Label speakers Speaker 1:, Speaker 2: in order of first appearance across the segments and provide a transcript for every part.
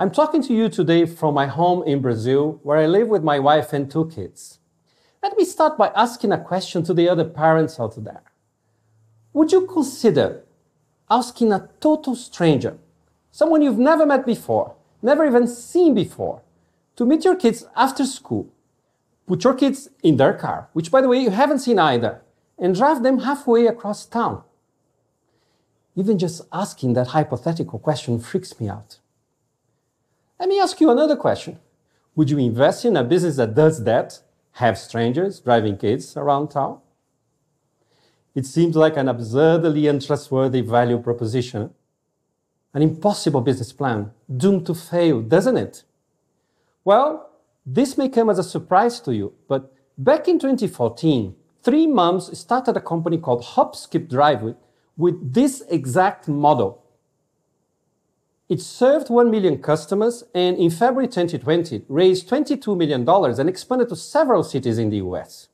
Speaker 1: I'm talking to you today from my home in Brazil, where I live with my wife and two kids. Let me start by asking a question to the other parents out there. Would you consider asking a total stranger, someone you've never met before, never even seen before, to meet your kids after school? Put your kids in their car, which by the way you haven't seen either, and drive them halfway across town. Even just asking that hypothetical question freaks me out. Let me ask you another question. Would you invest in a business that does that? Have strangers driving kids around town? It seems like an absurdly untrustworthy value proposition. An impossible business plan, doomed to fail, doesn't it? Well, this may come as a surprise to you, but back in 2014, three moms started a company called HopSkipDrive with, with this exact model. It served 1 million customers and in February 2020 raised $22 million and expanded to several cities in the US.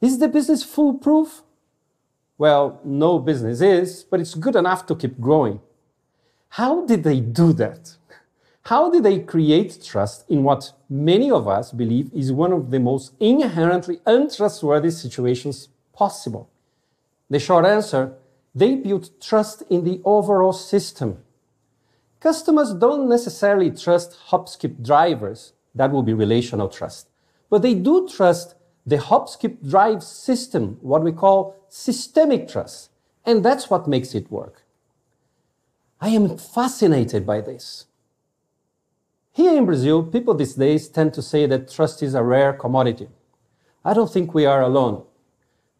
Speaker 1: Is the business foolproof? Well, no business is, but it's good enough to keep growing. How did they do that? How did they create trust in what many of us believe is one of the most inherently untrustworthy situations possible? The short answer they built trust in the overall system. Customers don't necessarily trust hop-skip drivers, that will be relational trust, but they do trust the HopSkipDrive system, what we call systemic trust, and that's what makes it work. I am fascinated by this. Here in Brazil, people these days tend to say that trust is a rare commodity. I don't think we are alone.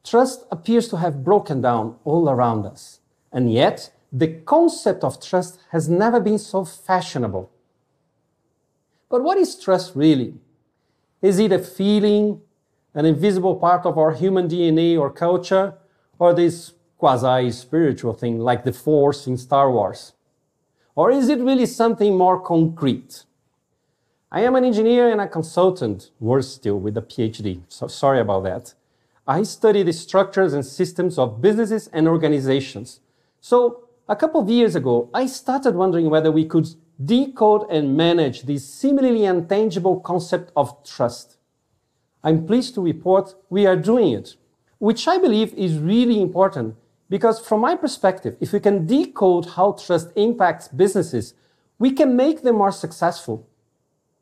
Speaker 1: Trust appears to have broken down all around us. And yet, the concept of trust has never been so fashionable. But what is trust really? Is it a feeling, an invisible part of our human DNA or culture, or this quasi spiritual thing like the Force in Star Wars? Or is it really something more concrete? I am an engineer and a consultant, worse still, with a PhD, so sorry about that. I study the structures and systems of businesses and organizations. So, a couple of years ago, I started wondering whether we could decode and manage this seemingly intangible concept of trust. I'm pleased to report we are doing it, which I believe is really important because, from my perspective, if we can decode how trust impacts businesses, we can make them more successful,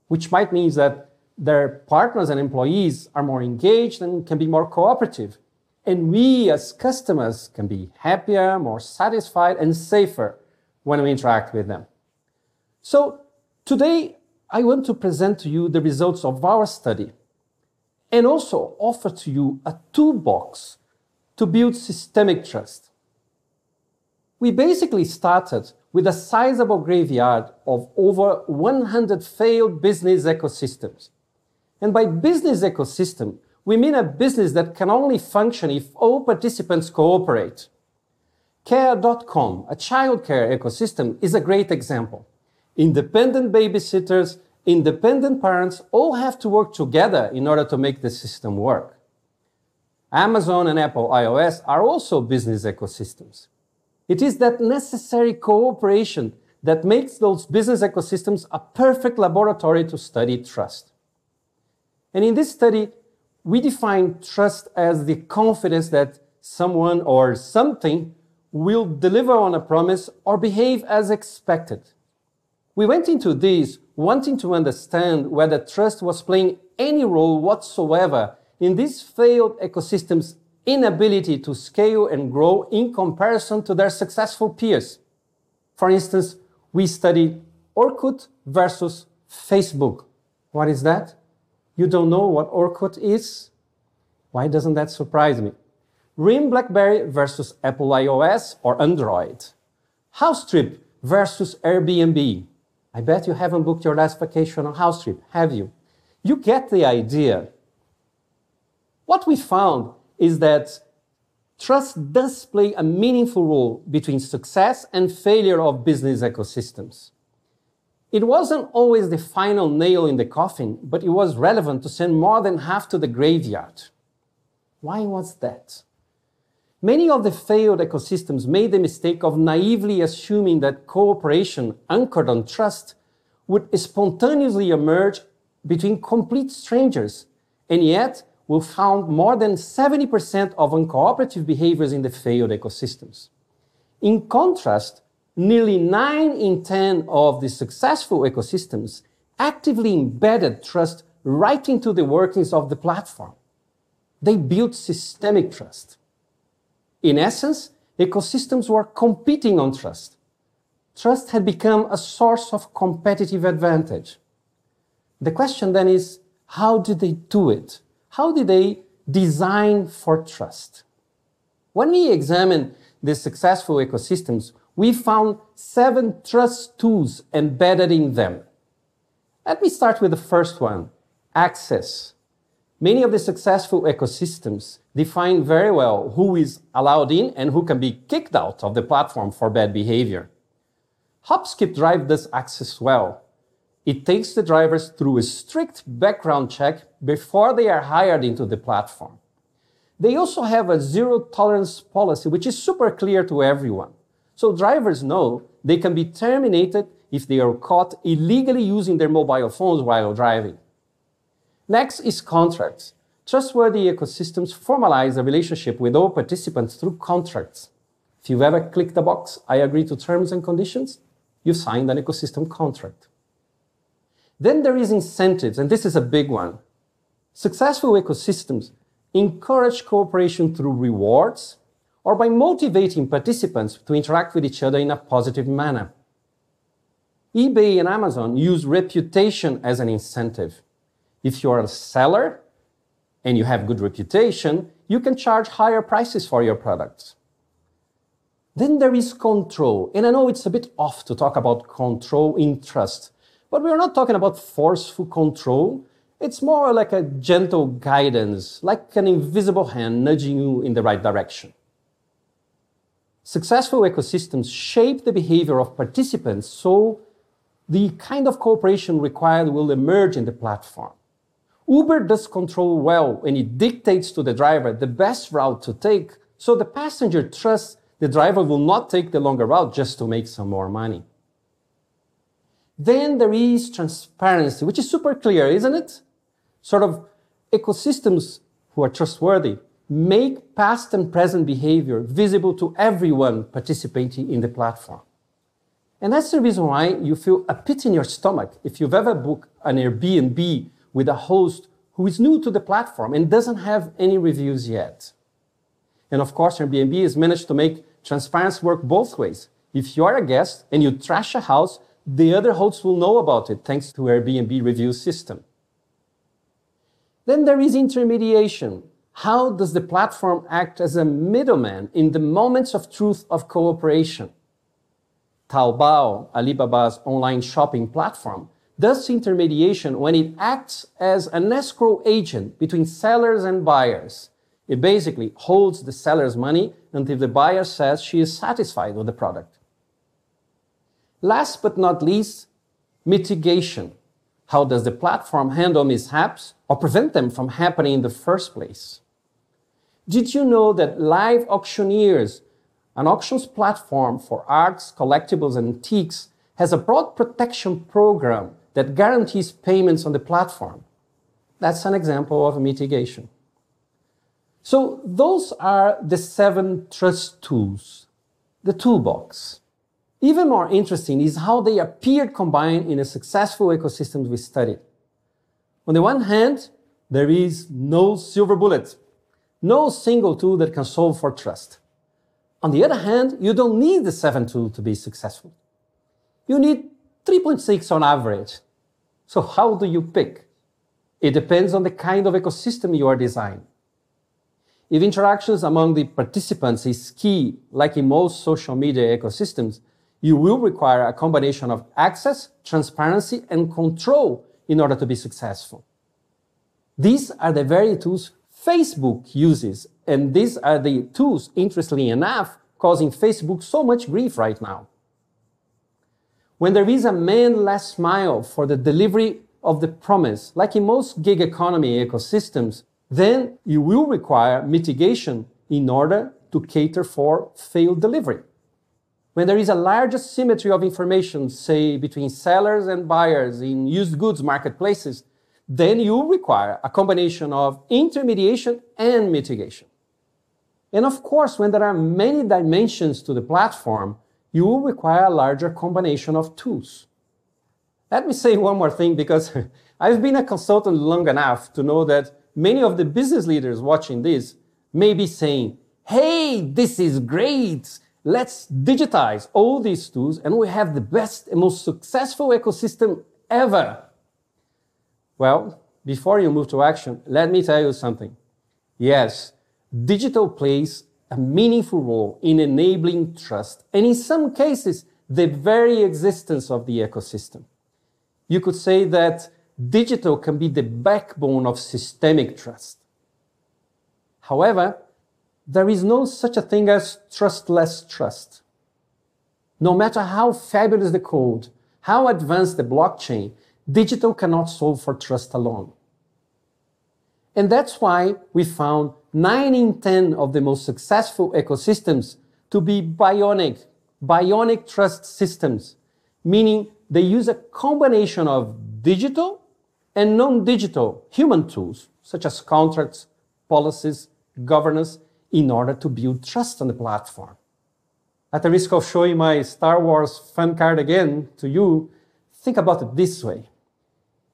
Speaker 1: which might mean that their partners and employees are more engaged and can be more cooperative. And we as customers can be happier, more satisfied, and safer when we interact with them. So today, I want to present to you the results of our study and also offer to you a toolbox to build systemic trust. We basically started with a sizable graveyard of over 100 failed business ecosystems. And by business ecosystem, we mean a business that can only function if all participants cooperate. Care.com, a childcare ecosystem, is a great example. Independent babysitters, independent parents all have to work together in order to make the system work. Amazon and Apple iOS are also business ecosystems. It is that necessary cooperation that makes those business ecosystems a perfect laboratory to study trust. And in this study, we define trust as the confidence that someone or something will deliver on a promise or behave as expected. We went into this wanting to understand whether trust was playing any role whatsoever in these failed ecosystems' inability to scale and grow in comparison to their successful peers. For instance, we studied Orkut versus Facebook. What is that? You don't know what Orkut is? Why doesn't that surprise me? RIM BlackBerry versus Apple iOS or Android. Housetrip versus Airbnb. I bet you haven't booked your last vacation on Housetrip, have you? You get the idea. What we found is that trust does play a meaningful role between success and failure of business ecosystems. It wasn't always the final nail in the coffin, but it was relevant to send more than half to the graveyard. Why was that? Many of the failed ecosystems made the mistake of naively assuming that cooperation anchored on trust would spontaneously emerge between complete strangers, and yet we found more than 70% of uncooperative behaviors in the failed ecosystems. In contrast, nearly 9 in 10 of the successful ecosystems actively embedded trust right into the workings of the platform. They built systemic trust. In essence, ecosystems were competing on trust. Trust had become a source of competitive advantage. The question then is how did they do it? How did they design for trust? When we examine the successful ecosystems, we found seven trust tools embedded in them. Let me start with the first one access. Many of the successful ecosystems define very well who is allowed in and who can be kicked out of the platform for bad behavior. HopSkipDrive does access well. It takes the drivers through a strict background check before they are hired into the platform. They also have a zero tolerance policy, which is super clear to everyone. So drivers know they can be terminated if they are caught illegally using their mobile phones while driving. Next is contracts. Trustworthy ecosystems formalize a relationship with all participants through contracts. If you've ever clicked the box, I agree to terms and conditions, you've signed an ecosystem contract. Then there is incentives, and this is a big one. Successful ecosystems encourage cooperation through rewards, or by motivating participants to interact with each other in a positive manner. eBay and Amazon use reputation as an incentive. If you're a seller and you have good reputation, you can charge higher prices for your products. Then there is control. And I know it's a bit off to talk about control in trust, but we're not talking about forceful control. It's more like a gentle guidance, like an invisible hand nudging you in the right direction. Successful ecosystems shape the behavior of participants so the kind of cooperation required will emerge in the platform. Uber does control well and it dictates to the driver the best route to take so the passenger trusts the driver will not take the longer route just to make some more money. Then there is transparency, which is super clear, isn't it? Sort of ecosystems who are trustworthy make past and present behavior visible to everyone participating in the platform. And that's the reason why you feel a pit in your stomach if you've ever booked an Airbnb with a host who is new to the platform and doesn't have any reviews yet. And of course, Airbnb has managed to make transparency work both ways. If you are a guest and you trash a house, the other hosts will know about it thanks to Airbnb review system. Then there is intermediation. How does the platform act as a middleman in the moments of truth of cooperation? Taobao, Alibaba's online shopping platform, does intermediation when it acts as an escrow agent between sellers and buyers. It basically holds the seller's money until the buyer says she is satisfied with the product. Last but not least, mitigation. How does the platform handle mishaps or prevent them from happening in the first place? Did you know that LiveAuctioneers, an auctions platform for arts, collectibles, and antiques, has a broad protection program that guarantees payments on the platform? That's an example of mitigation. So those are the seven trust tools, the toolbox. Even more interesting is how they appeared combined in a successful ecosystem we studied. On the one hand, there is no silver bullet, no single tool that can solve for trust. On the other hand, you don't need the seven tool to be successful. You need 3.6 on average. So how do you pick? It depends on the kind of ecosystem you are designing. If interactions among the participants is key, like in most social media ecosystems, you will require a combination of access, transparency, and control in order to be successful. These are the very tools Facebook uses, and these are the tools, interestingly enough, causing Facebook so much grief right now. When there is a man last mile for the delivery of the promise, like in most gig economy ecosystems, then you will require mitigation in order to cater for failed delivery. when there is a large asymmetry of information, say between sellers and buyers in used goods marketplaces, then you require a combination of intermediation and mitigation. And of course, when there are many dimensions to the platform, you will require a larger combination of tools. Let me say one more thing because I've been a consultant long enough to know that many of the business leaders watching this may be saying, Hey, this is great. Let's digitize all these tools and we have the best and most successful ecosystem ever. Well, before you move to action, let me tell you something. Yes, digital plays a meaningful role in enabling trust and in some cases, the very existence of the ecosystem. You could say that digital can be the backbone of systemic trust. However, there is no such a thing as trustless trust. No matter how fabulous the code, how advanced the blockchain, digital cannot solve for trust alone. And that's why we found 9 in 10 of the most successful ecosystems to be bionic, bionic trust systems, meaning they use a combination of digital and non-digital human tools, such as contracts, policies, governance, in order to build trust on the platform. At the risk of showing my Star Wars fan card again to you, think about it this way.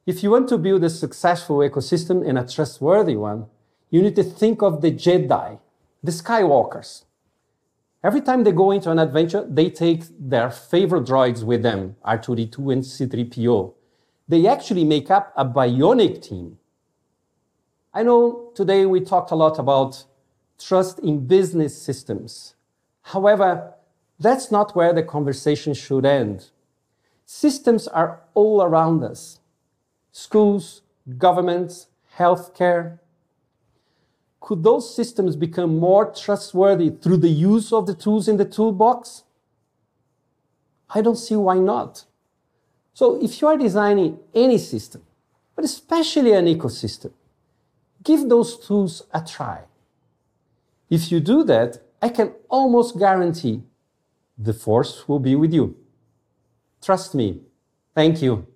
Speaker 1: If you want to build a successful ecosystem and a trustworthy one, you need to think of the Jedi, the Skywalkers. Every time they go into an adventure, they take their favorite droids with them, R2D2 and C3PO. They actually make up a bionic team. I know today we talked a lot about trust in business systems. However, that's not where the conversation should end. Systems are all around us schools, governments, healthcare. Could those systems become more trustworthy through the use of the tools in the toolbox? I don't see why not. So if you are designing any system, but especially an ecosystem, give those tools a try. If you do that, I can almost guarantee the force will be with you. Trust me. Thank you.